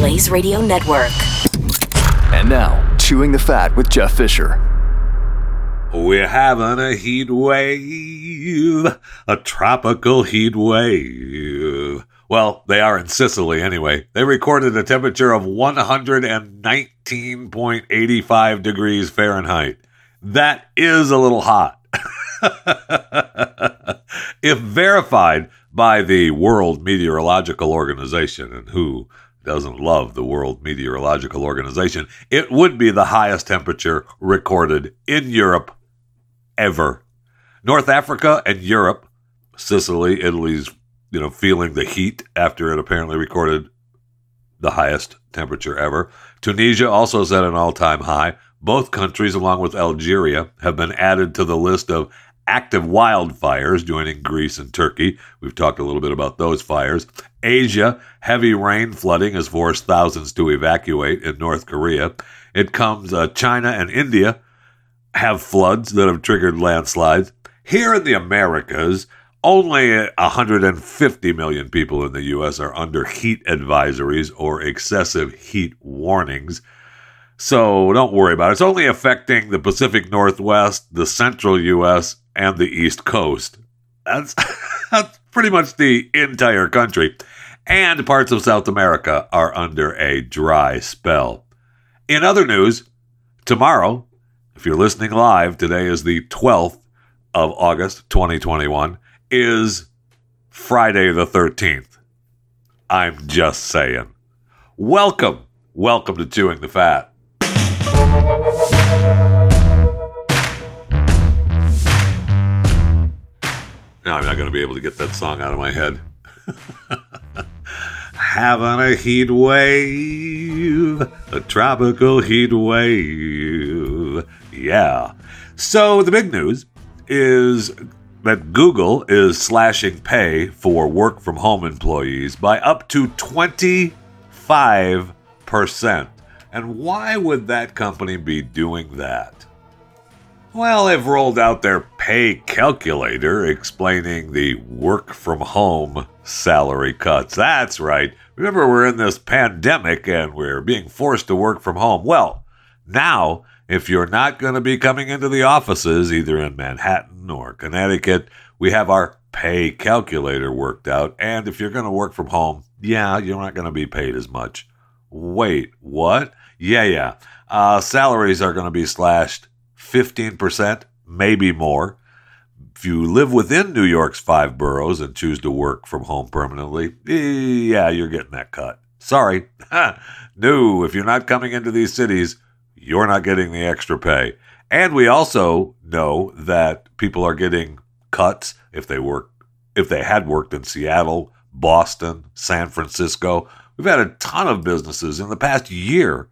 Blaze Radio Network. And now, Chewing the Fat with Jeff Fisher. We're having a heat wave, a tropical heat wave. Well, they are in Sicily anyway. They recorded a temperature of 119.85 degrees Fahrenheit. That is a little hot. if verified by the World Meteorological Organization, and who doesn't love the World Meteorological Organization, it would be the highest temperature recorded in Europe ever. North Africa and Europe, Sicily, Italy's, you know, feeling the heat after it apparently recorded the highest temperature ever. Tunisia also set an all-time high. Both countries, along with Algeria, have been added to the list of active wildfires, joining Greece and Turkey. We've talked a little bit about those fires. Asia, heavy rain flooding has forced thousands to evacuate in North Korea. It comes uh, China and India have floods that have triggered landslides. Here in the Americas, only 150 million people in the U.S. are under heat advisories or excessive heat warnings. So don't worry about it. It's only affecting the Pacific Northwest, the central U.S., and the East Coast. That's, that's pretty much the entire country. And parts of South America are under a dry spell. In other news, tomorrow, if you're listening live, today is the 12th of August, 2021, is Friday the 13th. I'm just saying. Welcome. Welcome to Chewing the Fat. Now I'm not going to be able to get that song out of my head. Having a heat wave, a tropical heat wave. Yeah. So the big news is that Google is slashing pay for work from home employees by up to 25%. And why would that company be doing that? Well, they've rolled out their pay calculator explaining the work from home salary cuts. That's right. Remember, we're in this pandemic and we're being forced to work from home. Well, now, if you're not going to be coming into the offices, either in Manhattan or Connecticut, we have our pay calculator worked out. And if you're going to work from home, yeah, you're not going to be paid as much. Wait, what? Yeah, yeah. Uh, salaries are going to be slashed 15%, maybe more. If you live within New York's five boroughs and choose to work from home permanently, yeah, you're getting that cut. Sorry. no, if you're not coming into these cities, you're not getting the extra pay. And we also know that people are getting cuts if they work if they had worked in Seattle, Boston, San Francisco. We've had a ton of businesses in the past year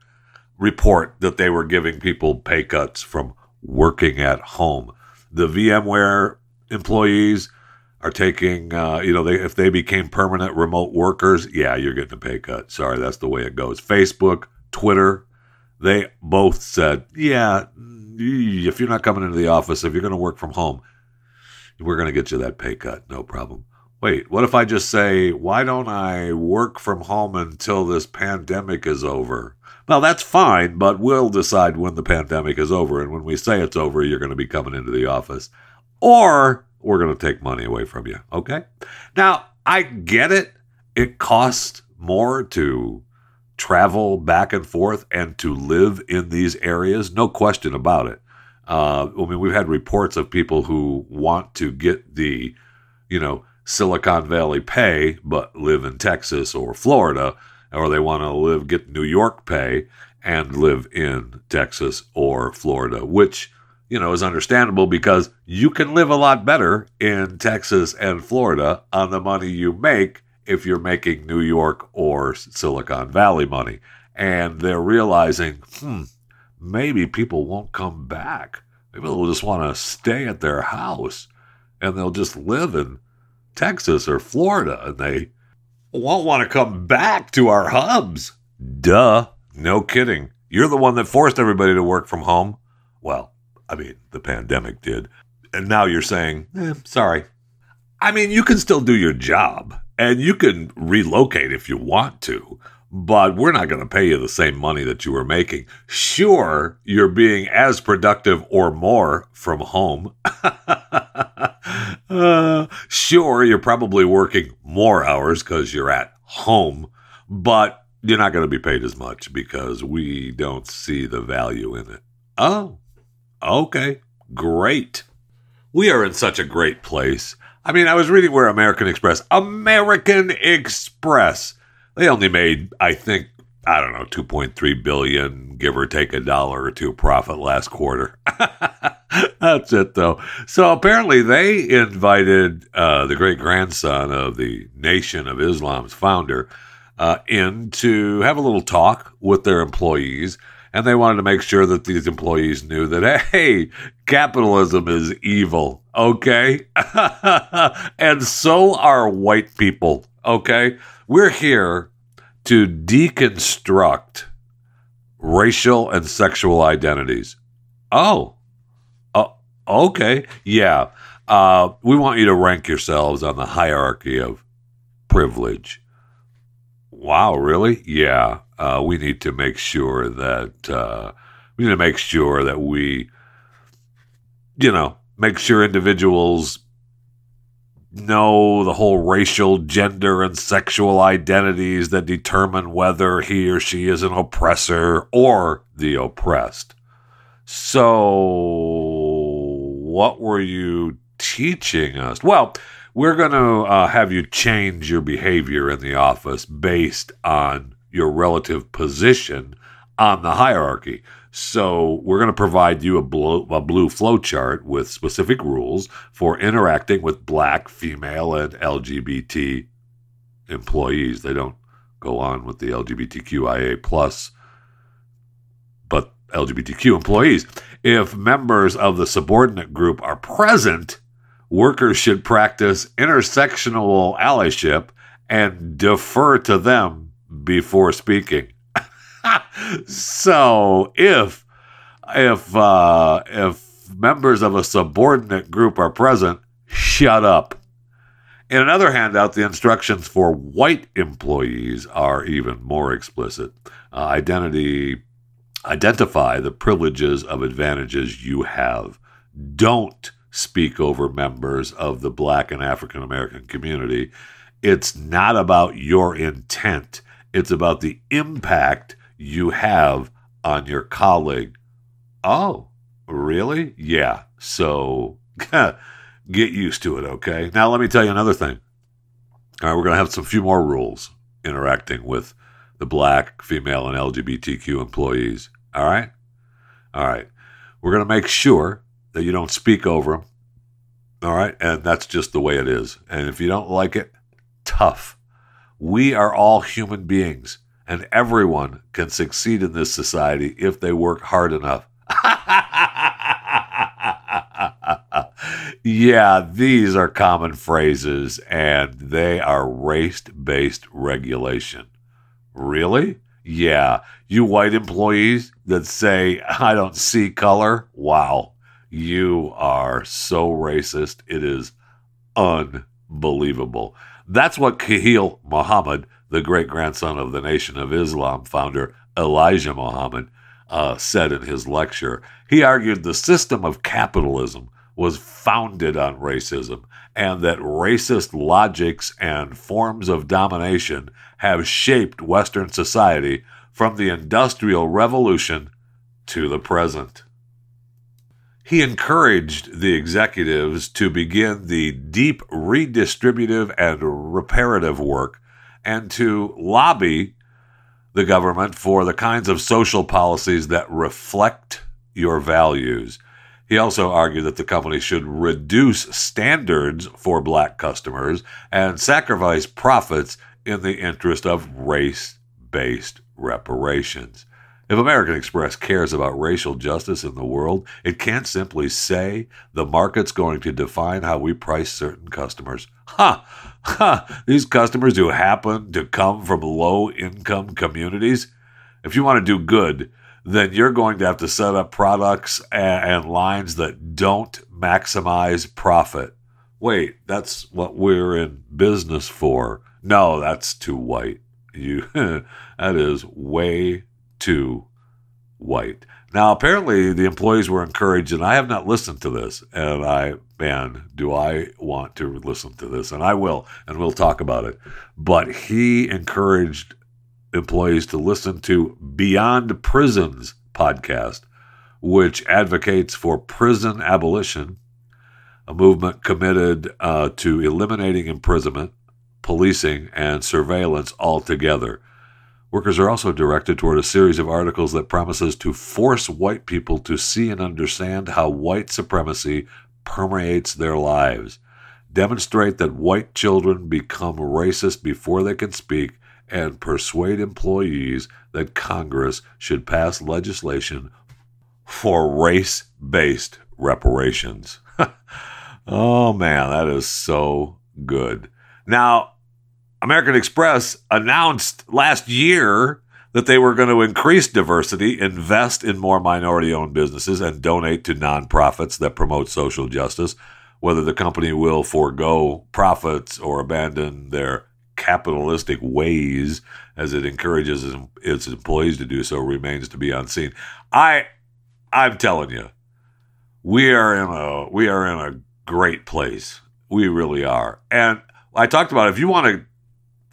report that they were giving people pay cuts from working at home. The VMware employees are taking, uh, you know, they, if they became permanent remote workers, yeah, you're getting a pay cut. Sorry, that's the way it goes. Facebook, Twitter, they both said, yeah, if you're not coming into the office, if you're going to work from home, we're going to get you that pay cut. No problem. Wait, what if I just say, why don't I work from home until this pandemic is over? Well, that's fine, but we'll decide when the pandemic is over. And when we say it's over, you're going to be coming into the office. Or we're going to take money away from you. Okay? Now, I get it. It costs more to travel back and forth and to live in these areas. No question about it. Uh, I mean, we've had reports of people who want to get the, you know, Silicon Valley pay, but live in Texas or Florida or they want to live get New York pay and live in Texas or Florida, which you know is understandable because you can live a lot better in Texas and Florida on the money you make if you're making New York or Silicon Valley money. And they're realizing, hmm, maybe people won't come back. Maybe they'll just want to stay at their house and they'll just live in Texas or Florida and they won't want to come back to our hubs. Duh. No kidding. You're the one that forced everybody to work from home. Well, I mean, the pandemic did. And now you're saying, eh, sorry. I mean, you can still do your job and you can relocate if you want to, but we're not going to pay you the same money that you were making. Sure, you're being as productive or more from home. uh, sure, you're probably working more hours because you're at home, but you're not going to be paid as much because we don't see the value in it. Oh, okay, great. We are in such a great place. I mean, I was reading where American Express, American Express, they only made, I think, I don't know, 2.3 billion, give or take a dollar or two profit last quarter. That's it, though. So apparently, they invited uh, the great grandson of the Nation of Islam's founder uh, in to have a little talk with their employees. And they wanted to make sure that these employees knew that, hey, capitalism is evil, okay? and so are white people, okay? We're here to deconstruct racial and sexual identities. Oh, uh, okay. Yeah. Uh, we want you to rank yourselves on the hierarchy of privilege. Wow, really? Yeah. Uh, we need to make sure that uh, we need to make sure that we, you know, make sure individuals know the whole racial, gender, and sexual identities that determine whether he or she is an oppressor or the oppressed. So, what were you teaching us? Well, we're going to uh, have you change your behavior in the office based on your relative position on the hierarchy. So we're going to provide you a blue, a blue flow chart with specific rules for interacting with black, female, and LGBT employees. They don't go on with the LGBTQIA plus, but LGBTQ employees. If members of the subordinate group are present, workers should practice intersectional allyship and defer to them before speaking. So if if uh, if members of a subordinate group are present, shut up. In another handout, the instructions for white employees are even more explicit. Uh, identity identify the privileges of advantages you have. Don't speak over members of the black and African American community. It's not about your intent, it's about the impact you have on your colleague. Oh, really? Yeah. So get used to it, okay? Now, let me tell you another thing. All right, we're going to have some few more rules interacting with the black, female, and LGBTQ employees. All right? All right. We're going to make sure that you don't speak over them. All right. And that's just the way it is. And if you don't like it, tough. We are all human beings, and everyone can succeed in this society if they work hard enough. yeah, these are common phrases, and they are race based regulation. Really? Yeah. You white employees that say, I don't see color, wow. You are so racist. It is unbelievable. That's what Khalil Muhammad, the great grandson of the Nation of Islam founder Elijah Muhammad, uh, said in his lecture. He argued the system of capitalism was founded on racism and that racist logics and forms of domination have shaped Western society from the Industrial Revolution to the present. He encouraged the executives to begin the deep redistributive and reparative work and to lobby the government for the kinds of social policies that reflect your values. He also argued that the company should reduce standards for black customers and sacrifice profits in the interest of race based reparations. If American Express cares about racial justice in the world, it can't simply say the market's going to define how we price certain customers. Ha! Ha! These customers who happen to come from low income communities. If you want to do good, then you're going to have to set up products and, and lines that don't maximize profit. Wait, that's what we're in business for. No, that's too white. You that is way too white. Now, apparently, the employees were encouraged, and I have not listened to this. And I, man, do I want to listen to this? And I will, and we'll talk about it. But he encouraged employees to listen to Beyond Prisons podcast, which advocates for prison abolition, a movement committed uh, to eliminating imprisonment, policing, and surveillance altogether. Workers are also directed toward a series of articles that promises to force white people to see and understand how white supremacy permeates their lives, demonstrate that white children become racist before they can speak, and persuade employees that Congress should pass legislation for race based reparations. oh man, that is so good. Now, American Express announced last year that they were going to increase diversity, invest in more minority owned businesses, and donate to nonprofits that promote social justice. Whether the company will forego profits or abandon their capitalistic ways as it encourages its employees to do so remains to be unseen. I I'm telling you, we are in a we are in a great place. We really are. And I talked about if you want to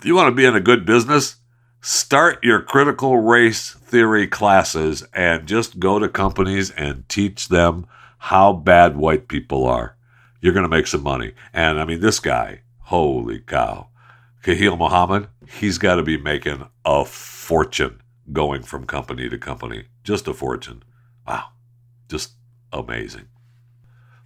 you want to be in a good business, start your critical race theory classes and just go to companies and teach them how bad white people are. You're going to make some money. And I mean this guy, holy cow. Khalil Muhammad, he's got to be making a fortune going from company to company. Just a fortune. Wow. Just amazing.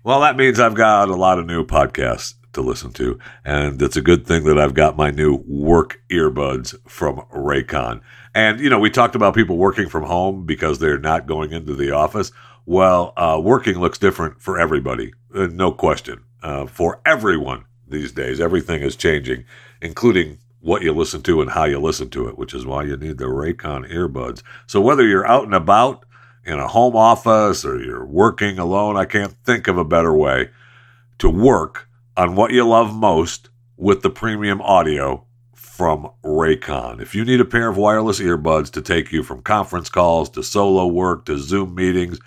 Well, that means I've got a lot of new podcasts to listen to. And it's a good thing that I've got my new work earbuds from Raycon. And, you know, we talked about people working from home because they're not going into the office. Well, uh, working looks different for everybody, uh, no question. Uh, for everyone these days, everything is changing including what you listen to and how you listen to it, which is why you need the Raycon earbuds. So whether you're out and about in a home office or you're working alone, I can't think of a better way to work on what you love most with the premium audio from Raycon. If you need a pair of wireless earbuds to take you from conference calls to solo work to Zoom meetings,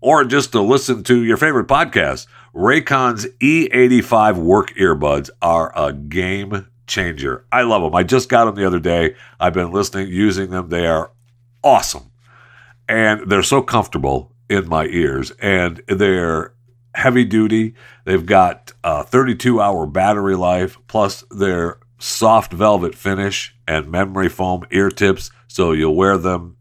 or just to listen to your favorite podcast, Raycon's E85 work earbuds are a game changer. I love them. I just got them the other day. I've been listening, using them. They are awesome. And they're so comfortable in my ears. And they're heavy duty. They've got a 32 hour battery life, plus their soft velvet finish and memory foam ear tips. So you'll wear them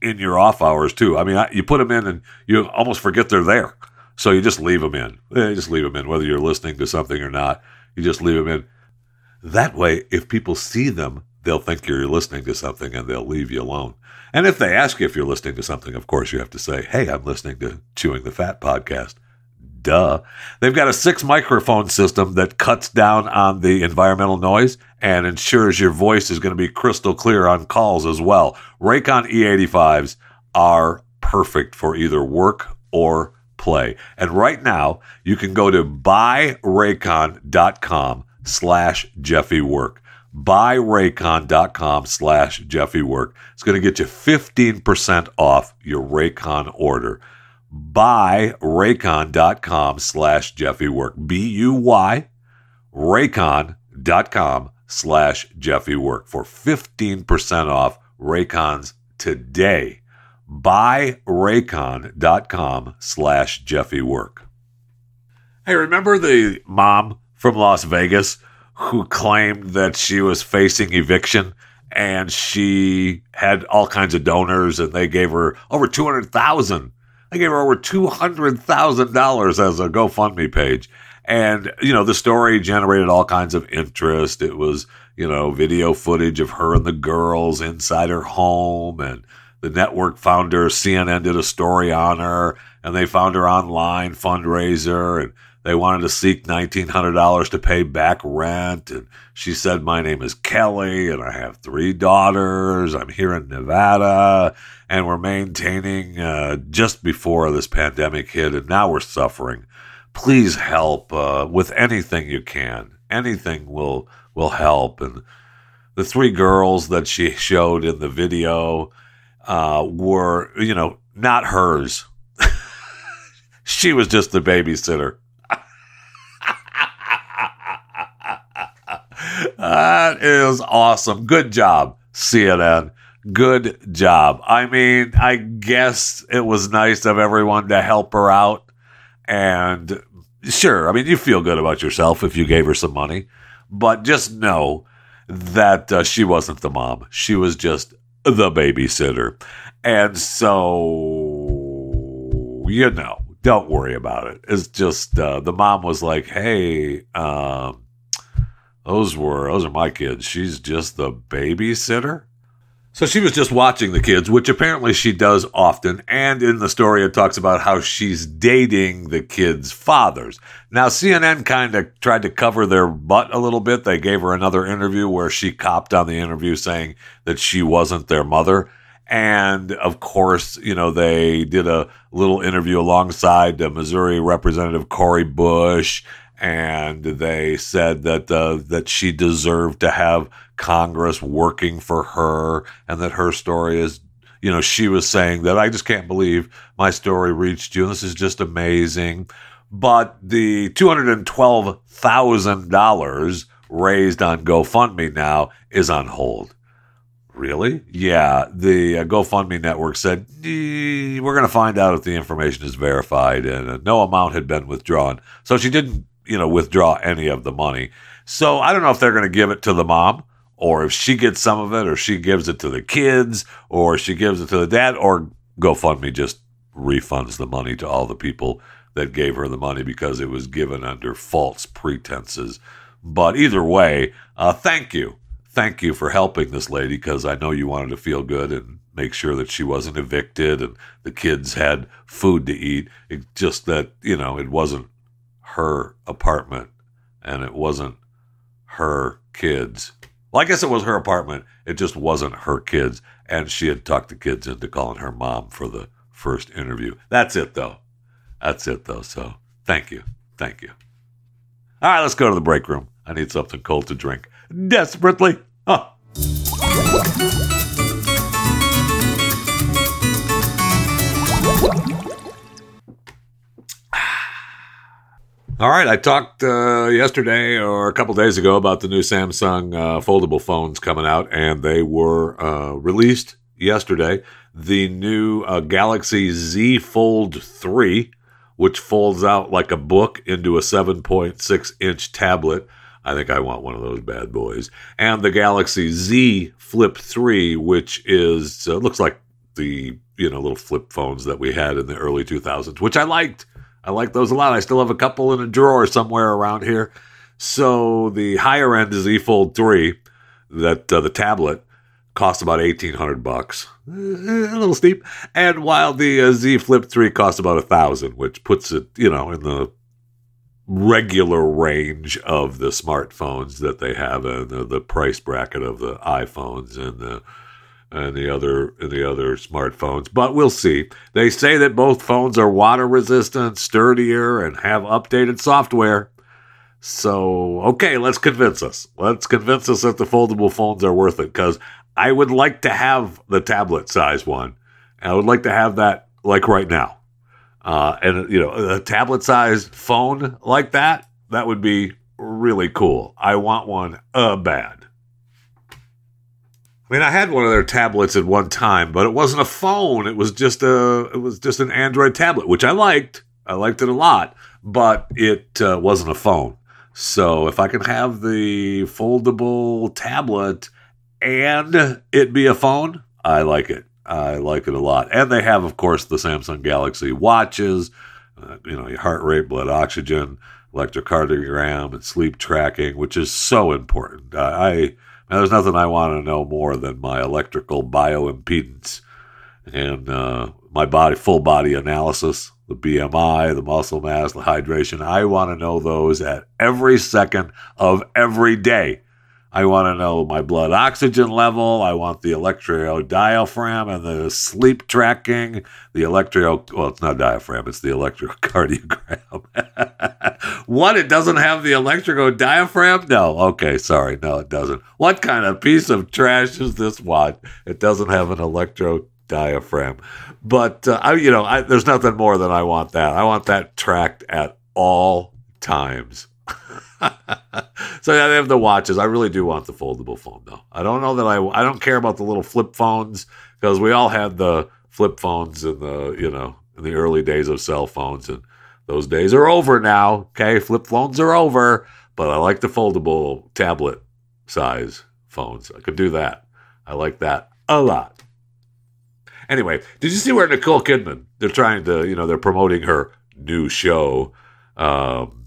in your off hours too. I mean, you put them in and you almost forget they're there. So you just leave them in. You just leave them in, whether you're listening to something or not. You just leave them in. That way, if people see them, they'll think you're listening to something and they'll leave you alone. And if they ask you if you're listening to something, of course, you have to say, Hey, I'm listening to Chewing the Fat podcast. Duh. They've got a six microphone system that cuts down on the environmental noise and ensures your voice is going to be crystal clear on calls as well. Raycon E85s are perfect for either work or play. And right now, you can go to buyraycon.com slash Jeffy Work. Buyraycon.com slash Jeffy Work. It's going to get you 15% off your Raycon order. Buyraycon.com slash Jeffy Work. B U Y Raycon.com slash Jeffy Work for 15% off Raycons today. Buyraycon.com slash Jeffy Work. Hey, remember the mom from Las Vegas who claimed that she was facing eviction and she had all kinds of donors and they gave her over 200,000 I gave her over $200,000 as a GoFundMe page. And, you know, the story generated all kinds of interest. It was, you know, video footage of her and the girls inside her home. And the network founder, CNN, did a story on her. And they found her online fundraiser. And they wanted to seek $1,900 to pay back rent. And she said, My name is Kelly and I have three daughters. I'm here in Nevada and we're maintaining uh, just before this pandemic hit and now we're suffering. Please help uh, with anything you can. Anything will will help. And the three girls that she showed in the video uh, were, you know, not hers. she was just the babysitter. That is awesome. Good job, CNN. Good job. I mean, I guess it was nice of everyone to help her out. And sure, I mean, you feel good about yourself if you gave her some money. But just know that uh, she wasn't the mom. She was just the babysitter. And so, you know, don't worry about it. It's just uh, the mom was like, hey, um, those were those are my kids. She's just the babysitter. So she was just watching the kids, which apparently she does often. And in the story, it talks about how she's dating the kids' fathers. Now, CNN kind of tried to cover their butt a little bit. They gave her another interview where she copped on the interview saying that she wasn't their mother. And of course, you know, they did a little interview alongside the Missouri Representative Cori Bush and they said that uh, that she deserved to have Congress working for her, and that her story is, you know, she was saying that I just can't believe my story reached you. This is just amazing. But the two hundred and twelve thousand dollars raised on GoFundMe now is on hold. Really? Yeah. The uh, GoFundMe network said, we're going to find out if the information is verified, and uh, no amount had been withdrawn. So she didn't you know, withdraw any of the money. So I don't know if they're going to give it to the mom or if she gets some of it or she gives it to the kids or she gives it to the dad or GoFundMe just refunds the money to all the people that gave her the money because it was given under false pretenses. But either way, uh, thank you. Thank you for helping this lady because I know you wanted to feel good and make sure that she wasn't evicted and the kids had food to eat. It just that, you know, it wasn't her apartment and it wasn't her kids. Well, I guess it was her apartment. It just wasn't her kids. And she had talked the kids into calling her mom for the first interview. That's it, though. That's it, though. So thank you. Thank you. All right, let's go to the break room. I need something cold to drink desperately. Huh. All right, I talked uh, yesterday or a couple days ago about the new Samsung uh, foldable phones coming out, and they were uh, released yesterday. The new uh, Galaxy Z Fold 3, which folds out like a book into a 7.6 inch tablet. I think I want one of those bad boys. And the Galaxy Z Flip 3, which is uh, looks like the you know little flip phones that we had in the early 2000s, which I liked. I like those a lot. I still have a couple in a drawer somewhere around here. So the higher end is E Fold 3, that uh, the tablet costs about 1800 bucks. Eh, a little steep. And while the uh, Z Flip 3 costs about a thousand, which puts it, you know, in the regular range of the smartphones that they have and the, the price bracket of the iPhones and the and the other the other smartphones, but we'll see. They say that both phones are water resistant, sturdier, and have updated software. So, okay, let's convince us. Let's convince us that the foldable phones are worth it because I would like to have the tablet size one. I would like to have that like right now. Uh, and, you know, a tablet sized phone like that, that would be really cool. I want one uh, bad. I mean, I had one of their tablets at one time, but it wasn't a phone. It was just a it was just an Android tablet, which I liked. I liked it a lot, but it uh, wasn't a phone. So if I can have the foldable tablet and it be a phone, I like it. I like it a lot. And they have, of course, the Samsung Galaxy watches, uh, you know, your heart rate, blood oxygen, electrocardiogram, and sleep tracking, which is so important. Uh, I there's nothing I want to know more than my electrical bioimpedance and uh, my body, full body analysis, the BMI, the muscle mass, the hydration. I want to know those at every second of every day. I want to know my blood oxygen level. I want the electrodiaphragm and the sleep tracking. The electro, well, it's not diaphragm, it's the electrocardiogram. what? It doesn't have the electrodiaphragm? No. Okay, sorry. No, it doesn't. What kind of piece of trash is this watch? It doesn't have an electrodiaphragm. But, uh, I, you know, I, there's nothing more than I want that. I want that tracked at all times. so yeah, they have the watches. I really do want the foldable phone though. I don't know that I I don't care about the little flip phones because we all had the flip phones in the you know in the early days of cell phones and those days are over now. Okay, flip phones are over, but I like the foldable tablet size phones. I could do that. I like that a lot. Anyway, did you see where Nicole Kidman? They're trying to, you know, they're promoting her new show. Um,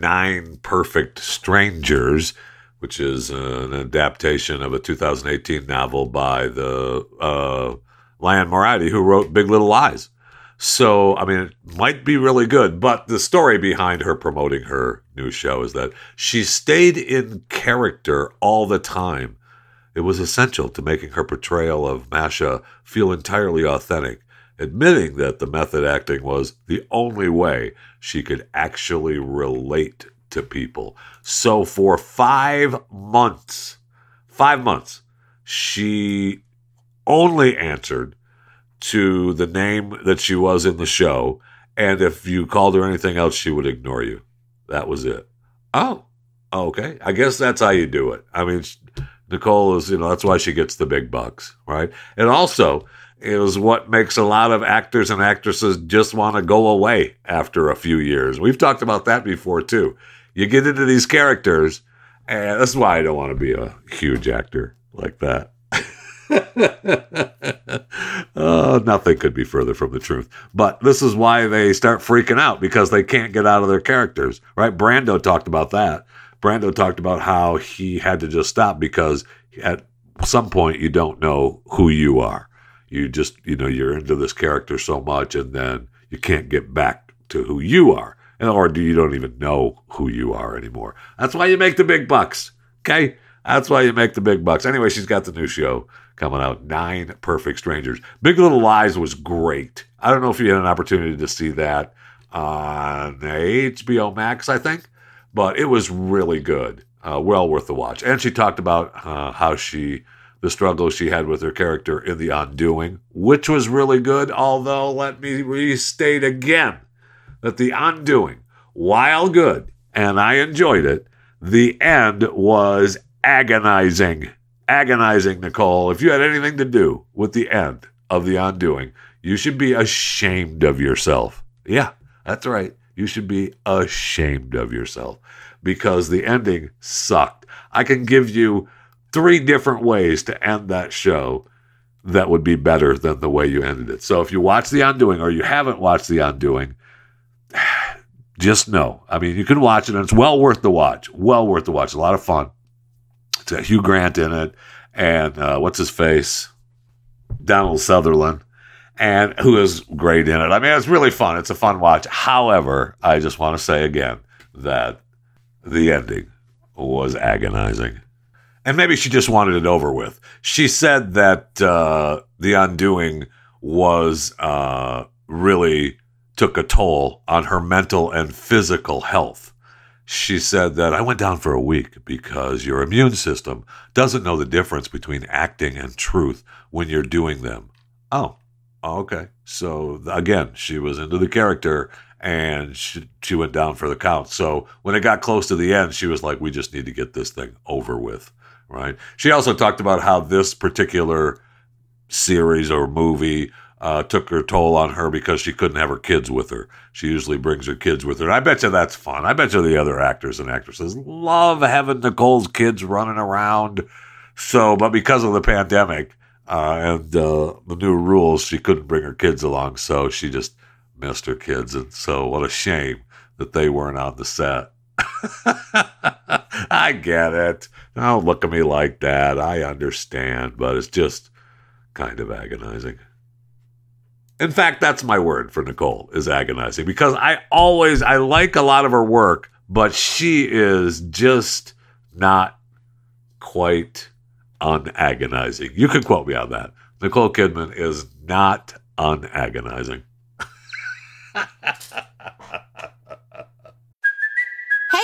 Nine Perfect Strangers, which is an adaptation of a 2018 novel by the uh, Liane Moriarty, who wrote Big Little Lies. So, I mean, it might be really good, but the story behind her promoting her new show is that she stayed in character all the time. It was essential to making her portrayal of Masha feel entirely authentic admitting that the method acting was the only way she could actually relate to people. So for five months, five months, she only answered to the name that she was in the show. And if you called her anything else, she would ignore you. That was it. Oh, okay. I guess that's how you do it. I mean, Nicole is, you know, that's why she gets the big bucks, right? And also, is what makes a lot of actors and actresses just want to go away after a few years. We've talked about that before too. You get into these characters, and that's why I don't want to be a huge actor like that. oh, nothing could be further from the truth. But this is why they start freaking out because they can't get out of their characters, right? Brando talked about that. Brando talked about how he had to just stop because at some point you don't know who you are you just you know you're into this character so much and then you can't get back to who you are. And or do you don't even know who you are anymore. That's why you make the big bucks okay? That's why you make the big bucks. Anyway she's got the new show coming out nine perfect strangers. Big little lies was great. I don't know if you had an opportunity to see that on hbo max i think but it was really good uh, well worth the watch. And she talked about uh, how she the struggle she had with her character in The Undoing, which was really good. Although, let me restate again that The Undoing, while good, and I enjoyed it, the end was agonizing. Agonizing, Nicole. If you had anything to do with the end of The Undoing, you should be ashamed of yourself. Yeah, that's right. You should be ashamed of yourself because the ending sucked. I can give you three different ways to end that show that would be better than the way you ended it. So if you watch The Undoing or you haven't watched The Undoing, just know. I mean, you can watch it and it's well worth the watch. Well worth the watch. A lot of fun. It's got Hugh Grant in it and uh, what's his face? Donald Sutherland. And who is great in it. I mean, it's really fun. It's a fun watch. However, I just want to say again that the ending was agonizing and maybe she just wanted it over with. She said that uh, the undoing was uh, really took a toll on her mental and physical health. She said that I went down for a week because your immune system doesn't know the difference between acting and truth when you're doing them. Oh, okay. So again, she was into the character and she, she went down for the count. So when it got close to the end, she was like, we just need to get this thing over with right? She also talked about how this particular series or movie uh, took her toll on her because she couldn't have her kids with her. She usually brings her kids with her. And I bet you that's fun. I bet you the other actors and actresses love having Nicole's kids running around. So, but because of the pandemic, Uh, and uh, the new rules, she couldn't bring her kids along, so she just missed her kids. And so, what a shame that they weren't on the set. I get it. Don't look at me like that. I understand, but it's just kind of agonizing. In fact, that's my word for Nicole is agonizing because I always I like a lot of her work, but she is just not quite unagonizing. You can quote me on that. Nicole Kidman is not unagonizing.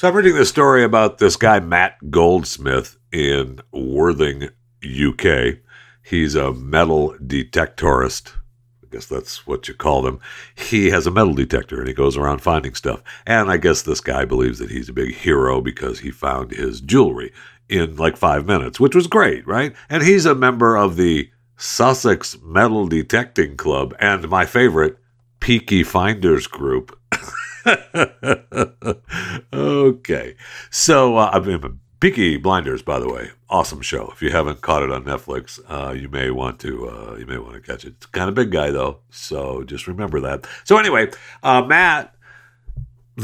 So I'm reading this story about this guy, Matt Goldsmith, in Worthing, UK. He's a metal detectorist. I guess that's what you call them. He has a metal detector and he goes around finding stuff. And I guess this guy believes that he's a big hero because he found his jewelry in like five minutes, which was great, right? And he's a member of the Sussex Metal Detecting Club and my favorite, Peaky Finders Group. okay. So, uh, I mean, Peaky Blinders, by the way, awesome show. If you haven't caught it on Netflix, uh, you may want to uh, you may want to catch it. It's kind of big guy though, so just remember that. So anyway, uh, Matt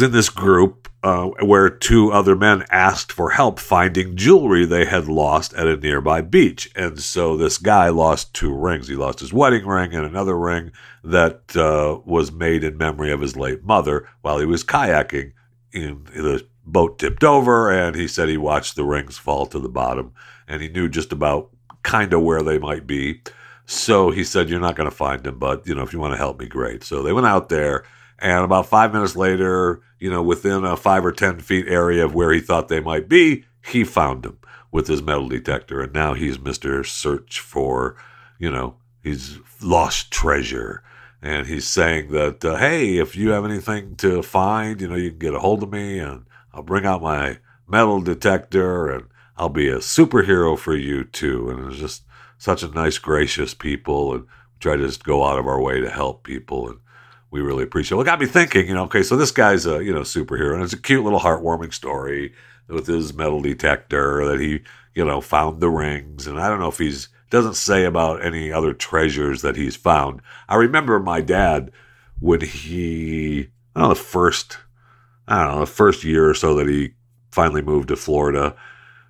in this group uh, where two other men asked for help finding jewelry they had lost at a nearby beach, and so this guy lost two rings. He lost his wedding ring and another ring that uh, was made in memory of his late mother while he was kayaking. In the boat tipped over, and he said he watched the rings fall to the bottom, and he knew just about kind of where they might be. So he said, "You're not going to find them, but you know, if you want to help me, great." So they went out there, and about five minutes later, you know, within a five or ten feet area of where he thought they might be, he found them with his metal detector, and now he's Mister Search for, you know, he's lost treasure. And he's saying that uh, hey if you have anything to find you know you can get a hold of me and i'll bring out my metal detector and i'll be a superhero for you too. And it's just such a nice gracious people and try to just go out of our way to help people. And we really appreciate it. It got me thinking, you know, okay, so this guy's a, you know, superhero and it's a cute little heartwarming story with his metal detector that he, you know, found the rings. And I don't know if he's doesn't say about any other treasures that he's found. I remember my dad when he, I don't know, the first, I don't know, the first year or so that he finally moved to Florida,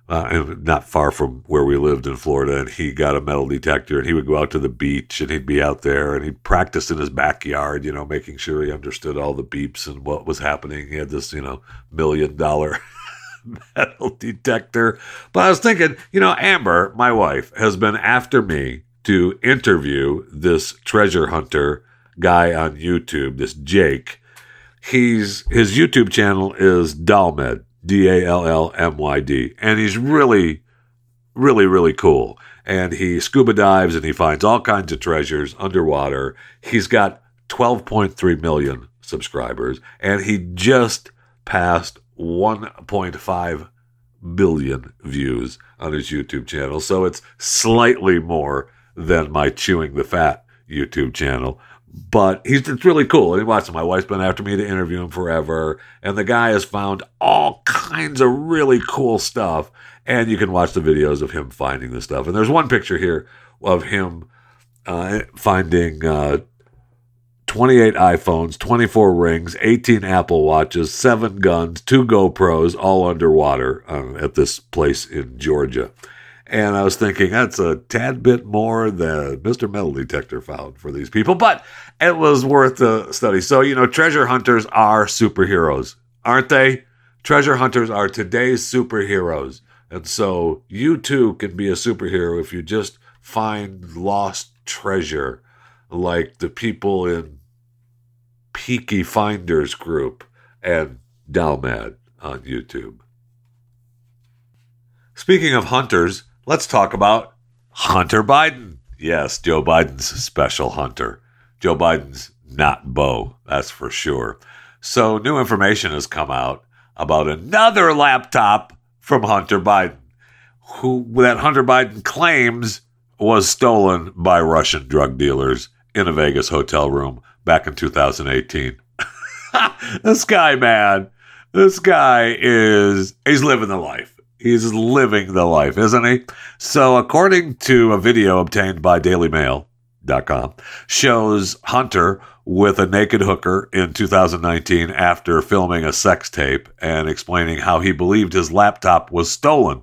uh, not far from where we lived in Florida, and he got a metal detector, and he would go out to the beach, and he'd be out there, and he'd practice in his backyard, you know, making sure he understood all the beeps and what was happening. He had this, you know, million dollar metal detector. But I was thinking, you know, Amber, my wife, has been after me to interview this treasure hunter guy on YouTube, this Jake. He's his YouTube channel is Dallmyd, D A L L M Y D, and he's really, really, really cool. And he scuba dives and he finds all kinds of treasures underwater. He's got 12.3 million subscribers, and he just passed 1.5 billion views on his YouTube channel. So it's slightly more than my Chewing the Fat YouTube channel. But he's it's really cool. And he watches. My wife's been after me to interview him forever. And the guy has found all kinds of really cool stuff. And you can watch the videos of him finding the stuff. And there's one picture here of him uh, finding uh, 28 iPhones, 24 rings, 18 Apple Watches, seven guns, two GoPros, all underwater uh, at this place in Georgia. And I was thinking that's a tad bit more than Mr. Metal Detector found for these people, but it was worth the study. So, you know, treasure hunters are superheroes, aren't they? Treasure hunters are today's superheroes. And so you too can be a superhero if you just find lost treasure like the people in Peaky Finders group and Dallmyd on YouTube. Speaking of hunters, let's talk about Hunter Biden. Yes, Joe Biden's special hunter. Joe Biden's not Bo, that's for sure. So, new information has come out about another laptop from Hunter Biden, who that Hunter Biden claims was stolen by Russian drug dealers in a Vegas hotel room back in 2018. this guy, man, this guy is he's living the life. He's living the life, isn't he? So, according to a video obtained by DailyMail.com, shows Hunter with a naked hooker in 2019 after filming a sex tape and explaining how he believed his laptop was stolen.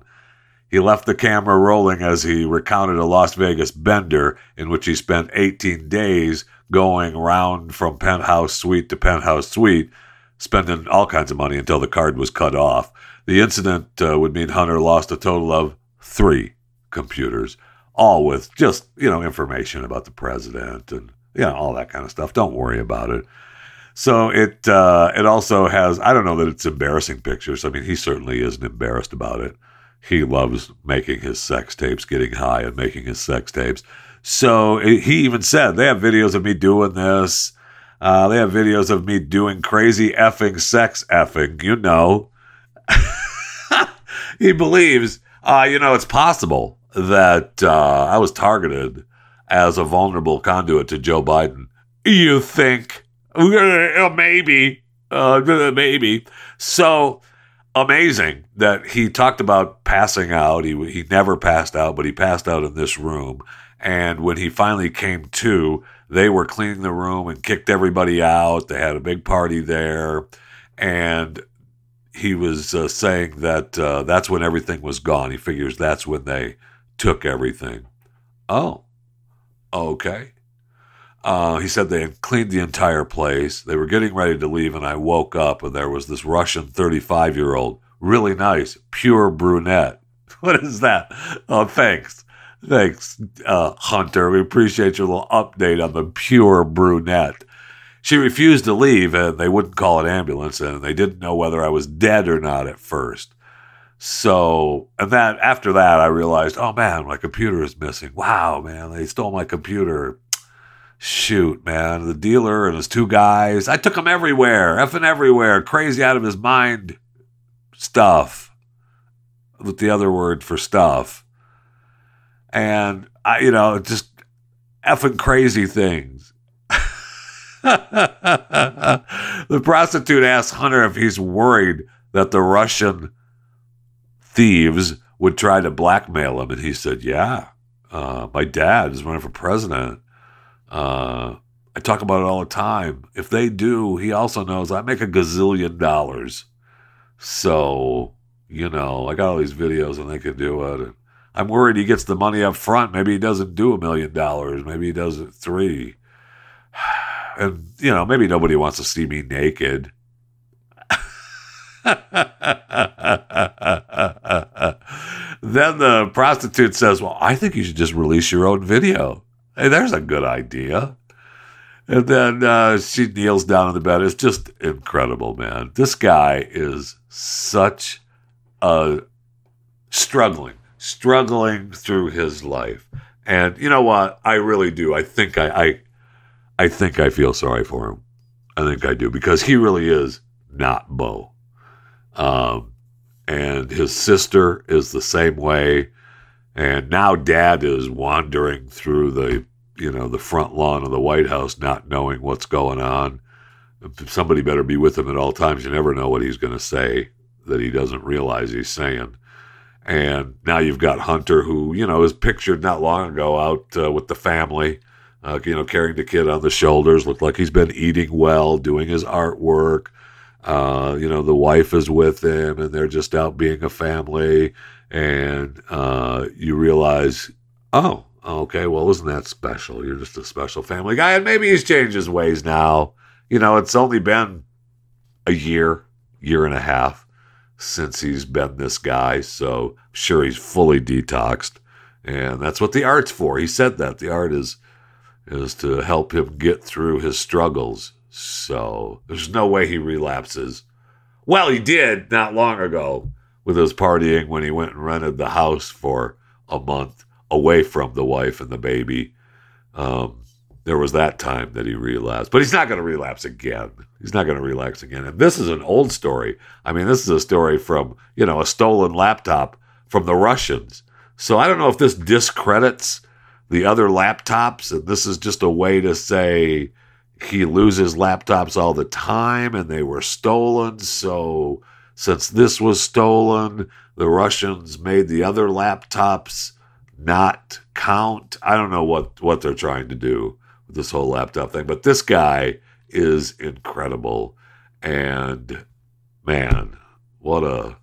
He left the camera rolling as he recounted a Las Vegas bender in which he spent 18 days going round from penthouse suite to penthouse suite, spending all kinds of money until the card was cut off. The incident uh, would mean Hunter lost a total of three computers, all with just, you know, information about the president and, you know, all that kind of stuff. Don't worry about it. So it uh, it also has I don't know that it's embarrassing pictures. I mean, he certainly isn't embarrassed about it. He loves making his sex tapes, getting high and making his sex tapes. So it, he even said they have videos of me doing this. Uh, they have videos of me doing crazy effing sex effing. You know, he believes, uh, you know, it's possible that uh, I was targeted as a vulnerable conduit to Joe Biden. You think? Uh, maybe. Uh, maybe. So amazing that he talked about passing out. He, he never passed out, but he passed out in this room. And when he finally came to, they were cleaning the room and kicked everybody out. They had a big party there. And he was uh, saying that uh, that's when everything was gone. He figures that's when they took everything. Oh, okay. Uh, he said they had cleaned the entire place. They were getting ready to leave, and I woke up, and there was this Russian 35 year old, really nice, pure brunette. What is that? Oh, thanks. Thanks, uh, Hunter. We appreciate your little update on the pure brunette. She refused to leave, and they wouldn't call an ambulance, and they didn't know whether I was dead or not at first. So, and then after that, I realized, oh man, my computer is missing. Wow, man, they stole my computer. Shoot, man, the dealer and his two guys, I took them everywhere, effing everywhere, crazy out of his mind stuff, with the other word for stuff. And I, you know, just effing crazy things. the prostitute asked Hunter if he's worried that the Russian thieves would try to blackmail him. And he said, Yeah, uh, my dad is running for president. Uh, I talk about it all the time. If they do, he also knows I make a gazillion dollars. So, you know, I got all these videos and they can do it. And I'm worried he gets the money up front. Maybe he doesn't do a million dollars. Maybe he does it three. And, you know, maybe nobody wants to see me naked. then the prostitute says, Well, I think you should just release your own video. Hey, there's a good idea. And then uh, she kneels down on the bed. It's just incredible, man. This guy is such a struggling, struggling through his life. And you know what? I really do. I think I, I I think I feel sorry for him. I think I do because he really is not Beau. Um, and his sister is the same way. And now dad is wandering through the, you know, the front lawn of the White House, not knowing what's going on. Somebody better be with him at all times. You never know what he's going to say that he doesn't realize he's saying. And now you've got Hunter, who, you know, is pictured not long ago out uh, with the family uh, you know, carrying the kid on the shoulders. Looked like he's been eating well, doing his artwork. Uh, you know, the wife is with him, and they're just out being a family. And uh, you realize, oh, okay, well, isn't that special? You're just a special family guy, and maybe he's changed his ways now. You know, it's only been a year, year and a half since he's been this guy, so I'm sure he's fully detoxed. And that's what the art's for. He said that the art is is to help him get through his struggles. So there's no way he relapses. Well, he did not long ago with his partying when he went and rented the house for a month away from the wife and the baby. Um, there was that time that he relapsed, but he's not going to relapse again. He's not going to relapse again. And this is an old story. I mean, this is a story from, you know, a stolen laptop from the Russians. So I don't know if this discredits the other laptops and this is just a way to say he loses laptops all the time and they were stolen. So since this was stolen, the Russians made the other laptops not count. I don't know what, what they're trying to do with this whole laptop thing, but this guy is incredible. And man, what a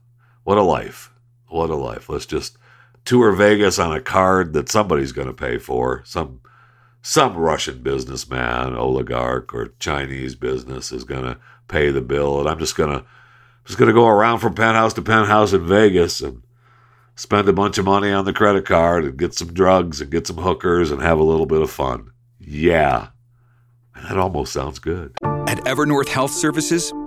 what a life. What a life. Let's just tour Vegas on a card that somebody's going to pay for. Some some Russian businessman, oligarch, or Chinese business is going to pay the bill, and I'm just gonna just gonna go around from penthouse to penthouse in Vegas and spend a bunch of money on the credit card and get some drugs and get some hookers and have a little bit of fun. Yeah, that almost sounds good. At Evernorth Health Services,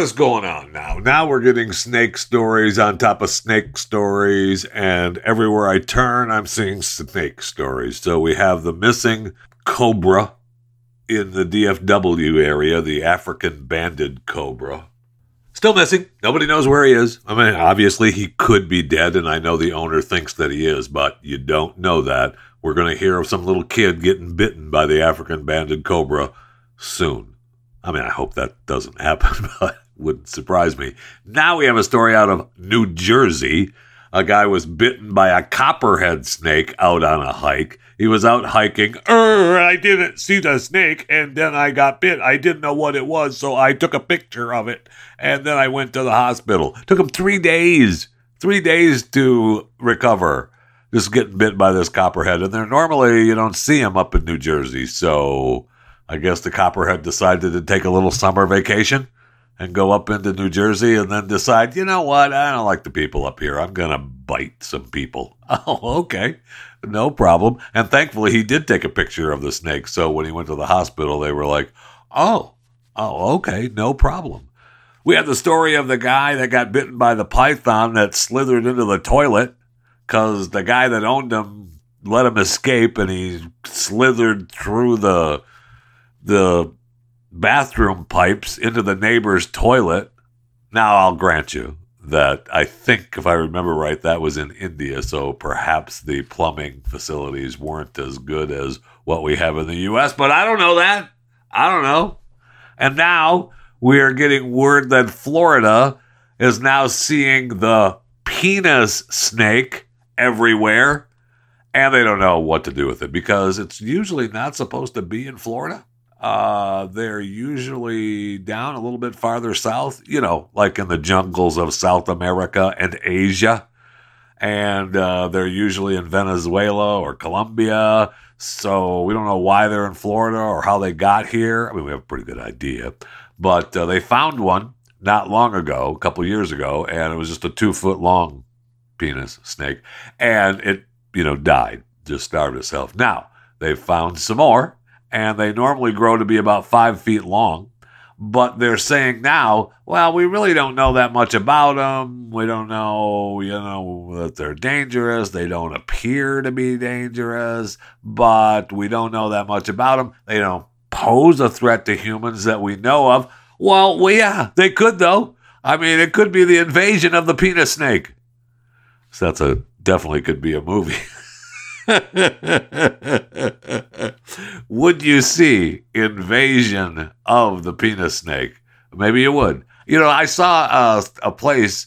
is going on now? Now we're getting snake stories on top of snake stories, and everywhere I turn, I'm seeing snake stories. So we have the missing cobra in the DFW area, the African banded cobra. Still missing. Nobody knows where he is. I mean, obviously, he could be dead, and I know the owner thinks that he is, but you don't know that. We're going to hear of some little kid getting bitten by the African banded cobra soon. I mean, I hope that doesn't happen, but wouldn't surprise me. Now we have a story out of New Jersey. A guy was bitten by a copperhead snake out on a hike. He was out hiking. Er, I didn't see the snake, and then I got bit. I didn't know what it was, so I took a picture of it, and then I went to the hospital. Took him three days, three days to recover. Just getting bit by this copperhead, and they're normally you don't see them up in New Jersey, so I guess the copperhead decided to take a little summer vacation and go up into New Jersey and then decide, you know what, I don't like the people up here. I'm going to bite some people. Oh, okay. No problem. And thankfully, he did take a picture of the snake. So when he went to the hospital, they were like, oh, oh, okay, no problem. We had the story of the guy that got bitten by the python that slithered into the toilet because the guy that owned him let him escape and he slithered through the the bathroom pipes into the neighbor's toilet. Now, I'll grant you that I think, if I remember right, that was in India, so perhaps the plumbing facilities weren't as good as what we have in the U.S., but I don't know that. I don't know. And now we are getting word that Florida is now seeing the penis snake everywhere, and they don't know what to do with it because it's usually not supposed to be in Florida. Uh, they're usually down a little bit farther south, you know, like in the jungles of South America and Asia. And uh, they're usually in Venezuela or Colombia. So we don't know why they're in Florida or how they got here. I mean, we have a pretty good idea. But uh, they found one not long ago, a couple years ago, and it was just a two foot long penis snake. And it, you know, died, just starved itself. Now, they've found some more and they normally grow to be about five feet long. But they're saying now, well, we really don't know that much about them. We don't know, you know, that they're dangerous. They don't appear to be dangerous, but we don't know that much about them. They don't pose a threat to humans that we know of. Well, well yeah, they could, though. I mean, it could be the invasion of the penis snake. So that's a definitely could be a movie. would you see invasion of the penis snake? Maybe you would. You know, I saw a, a place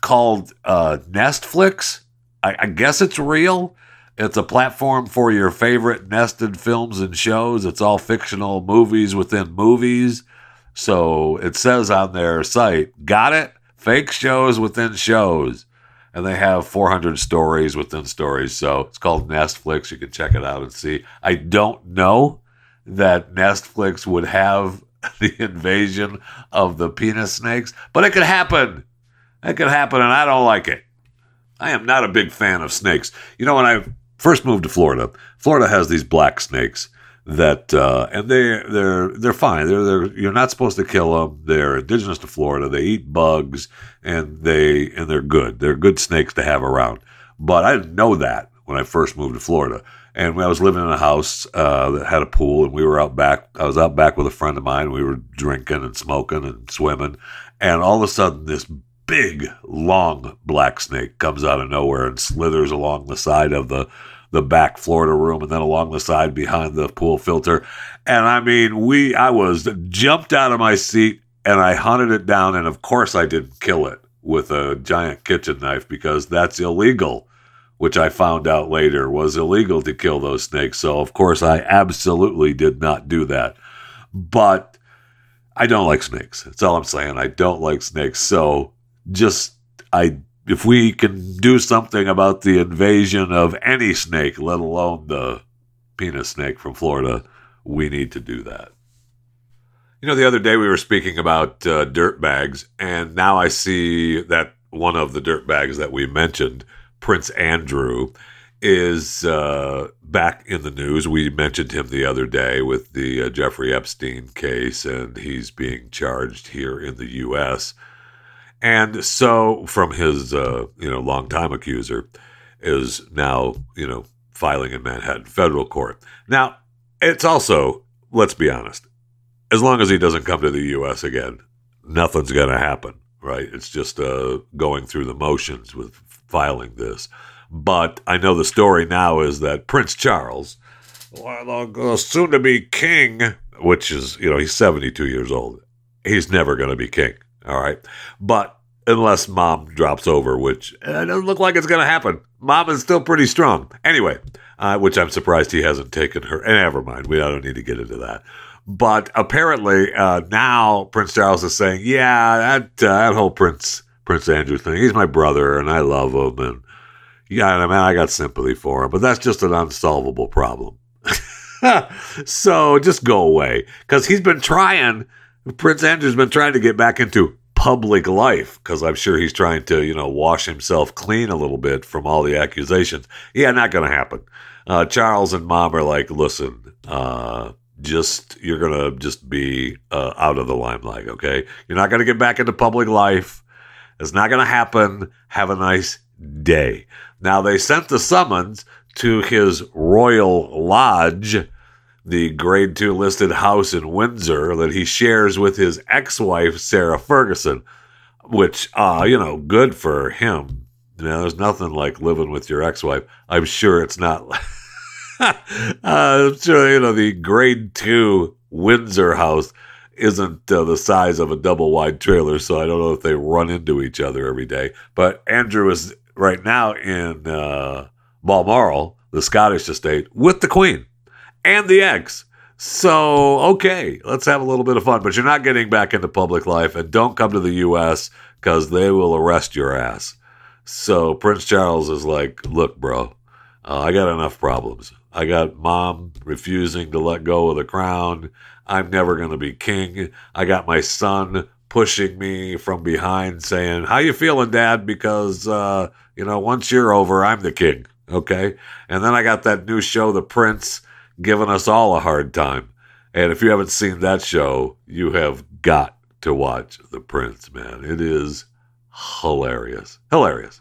called uh, Nestflix. I, I guess it's real. It's a platform for your favorite nested films and shows. It's all fictional movies within movies. So it says on their site, got it? Fake shows within shows. And they have 400 stories within stories. So it's called Nestflix. You can check it out and see. I don't know that Nestflix would have the invasion of the penis snakes, but it could happen. It could happen, and I don't like it. I am not a big fan of snakes. You know, when I first moved to Florida, Florida has these black snakes that, uh, and they they're they're fine. They're they're you're not supposed to kill them. They're indigenous to Florida. They eat bugs, and they and they're good. They're good snakes to have around. But I didn't know that when I first moved to Florida. And when I was living in a house uh, that had a pool, and we were out back. I was out back with a friend of mine. We were drinking and smoking and swimming, and all of a sudden, this big, long black snake comes out of nowhere and slithers along the side of the the back Florida room and then along the side behind the pool filter. And I mean, we I was jumped out of my seat and I hunted it down and of course I didn't kill it with a giant kitchen knife because that's illegal, which I found out later was illegal to kill those snakes. So of course I absolutely did not do that. But I don't like snakes. That's all I'm saying. I don't like snakes. So just I if we can do something about the invasion of any snake, let alone the penis snake from Florida, we need to do that. You know, the other day we were speaking about uh, dirt bags, and now I see that one of the dirt bags that we mentioned, Prince Andrew, is uh, back in the news. We mentioned him the other day with the uh, Jeffrey Epstein case, and he's being charged here in the U.S. And so, from his uh, you know longtime accuser, is now you know filing in Manhattan federal court. Now, it's also let's be honest, as long as he doesn't come to the U.S. again, nothing's going to happen, right? It's just uh, going through the motions with filing this. But I know the story now is that Prince Charles, soon to be king, which is you know he's seventy two years old, he's never going to be king. All right. But unless mom drops over, which it doesn't look like it's going to happen. Mom is still pretty strong. Anyway, uh, which I'm surprised he hasn't taken her. And never mind. We don't need to get into that. But apparently uh, now Prince Charles is saying, yeah, that, uh, that whole Prince Prince Andrew thing, he's my brother and I love him. And yeah, I mean, I got sympathy for him, but that's just an unsolvable problem. so just go away because he's been trying Prince Andrew's been trying to get back into public life because I'm sure he's trying to, you know, wash himself clean a little bit from all the accusations. Yeah, not going to happen. Uh, Charles and mom are like, listen, uh, just you're gonna just be uh, out of the limelight. Okay, you're not gonna get back into public life. It's not gonna happen. Have a nice day. Now they sent the summons to his royal lodge the grade two listed house in Windsor that he shares with his ex wife, Sarah Ferguson, which, uh, you know, good for him. You know, there's nothing like living with your ex wife. I'm sure it's not. I'm sure, you know, the grade two Windsor house isn't uh, the size of a double wide trailer, so I don't know if they run into each other every day. But Andrew is right now in uh, Balmoral, the Scottish estate, with the Queen and the ex. So, okay, let's have a little bit of fun. But you're not getting back into public life, and don't come to the U.S. because they will arrest your ass. So Prince Charles is like, look, bro, uh, I got enough problems. I got mom refusing to let go of the crown. I'm never going to be king. I got my son pushing me from behind saying, how you feeling, dad? Because, uh, you know, once you're over, I'm the king. Okay. And then I got that new show, The Prince giving us all a hard time. And if you haven't seen that show, you have got to watch The Prince, man. It is hilarious. Hilarious.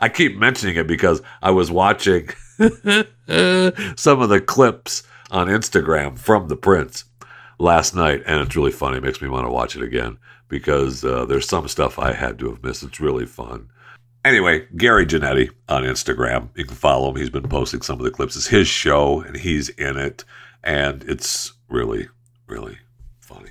I keep mentioning it because I was watching some of the clips on Instagram from The Prince last night, and it's really funny. It makes me want to watch it again because uh, there's some stuff I had to have missed. It's really fun. Anyway, Gary Janetti on Instagram. You can follow him. He's been posting some of the clips. It's his show, and he's in it, and it's really, really funny.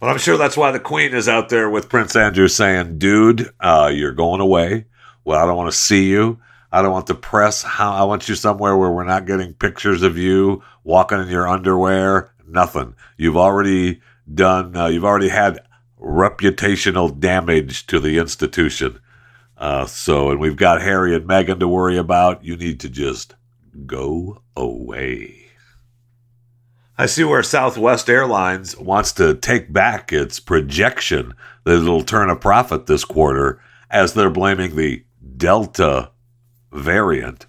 But I'm sure that's why the Queen is out there with Prince Andrew saying, "Dude, uh, you're going away. Well, I don't want to see you. I don't want the press. How I want you somewhere where we're not getting pictures of you walking in your underwear. Nothing. You've already done. Uh, you've already had reputational damage to the institution." Uh, so, and we've got Harry and Meghan to worry about. You need to just go away. I see where Southwest Airlines wants to take back its projection that it'll turn a profit this quarter as they're blaming the Delta variant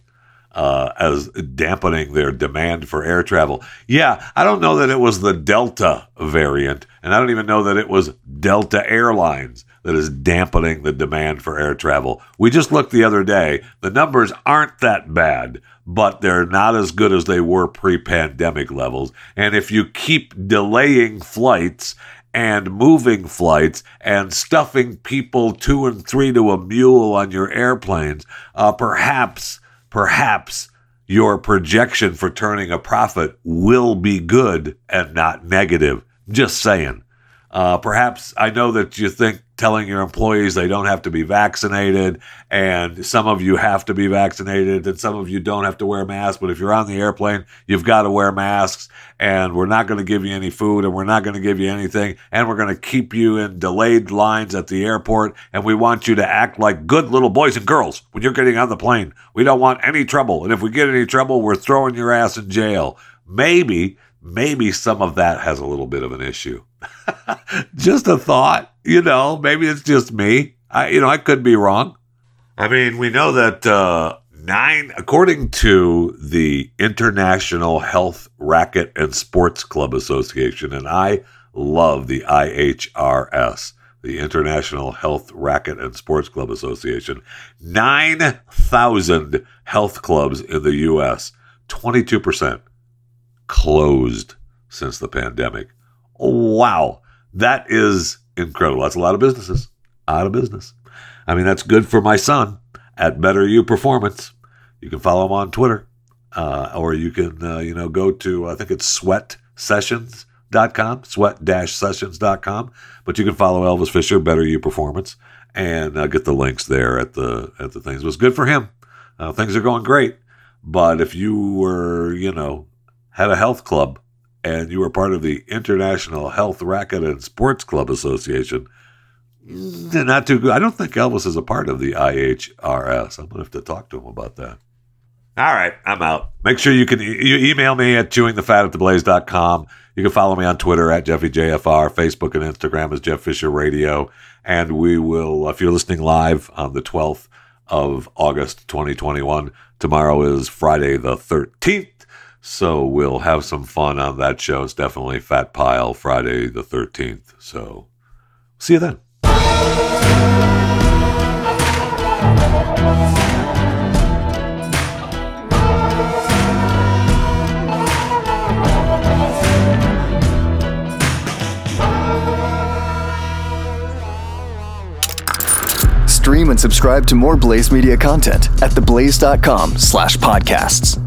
uh, as dampening their demand for air travel. Yeah, I don't know that it was the Delta variant, and I don't even know that it was Delta Airlines that is dampening the demand for air travel. We just looked the other day. The numbers aren't that bad, but they're not as good as they were pre pandemic levels. And if you keep delaying flights, and moving flights and stuffing people two and three to a mule on your airplanes, uh, perhaps perhaps your projection for turning a profit will be good and not negative. Just saying. Uh, perhaps I know that you think telling your employees they don't have to be vaccinated, and some of you have to be vaccinated, and some of you don't have to wear masks. But if you're on the airplane, you've got to wear masks, and we're not going to give you any food, and we're not going to give you anything, and we're going to keep you in delayed lines at the airport, and we want you to act like good little boys and girls when you're getting on the plane. We don't want any trouble, and if we get any trouble, we're throwing your ass in jail. Maybe, maybe some of that has a little bit of an issue. just a thought, you know, maybe it's just me. I, you know, I could be wrong. I mean, we know that uh, nine, according to the International Health Racquet and Sports Club Association, and I love the IHRS, the International Health Racquet and Sports Club Association, 9,000 health clubs in the U.S., 22% closed since the pandemic. Wow, that is incredible. That's a lot of businesses out of business. I mean, that's good for my son at Better U Performance. You can follow him on Twitter, uh, or you can, uh, you know, go to I think it's sweatsessions.com, sweat-sessions.com. But you can follow Elvis Fisher, Better U Performance, and uh, get the links there at the at the things. It was good for him. Uh, things are going great. But if you were, you know, had a health club and you were part of the International Health Racquet and Sports Club Association, not too good. I don't think Elvis is a part of the IHRS. I'm going to have to talk to him about that. All right, I'm out. Make sure you can e- you email me at chewingthefat at theblaze.com. You can follow me on Twitter at JeffyJFR, Facebook and Instagram is Jeff Fisher Radio. And we will, if you're listening live on the 12th of August 2021, tomorrow is Friday the 13th. So we'll have some fun on that show. It's definitely Fat Pile Friday the 13th. So see you then. Stream and subscribe to more Blaze Media content at theblaze.com slash podcasts.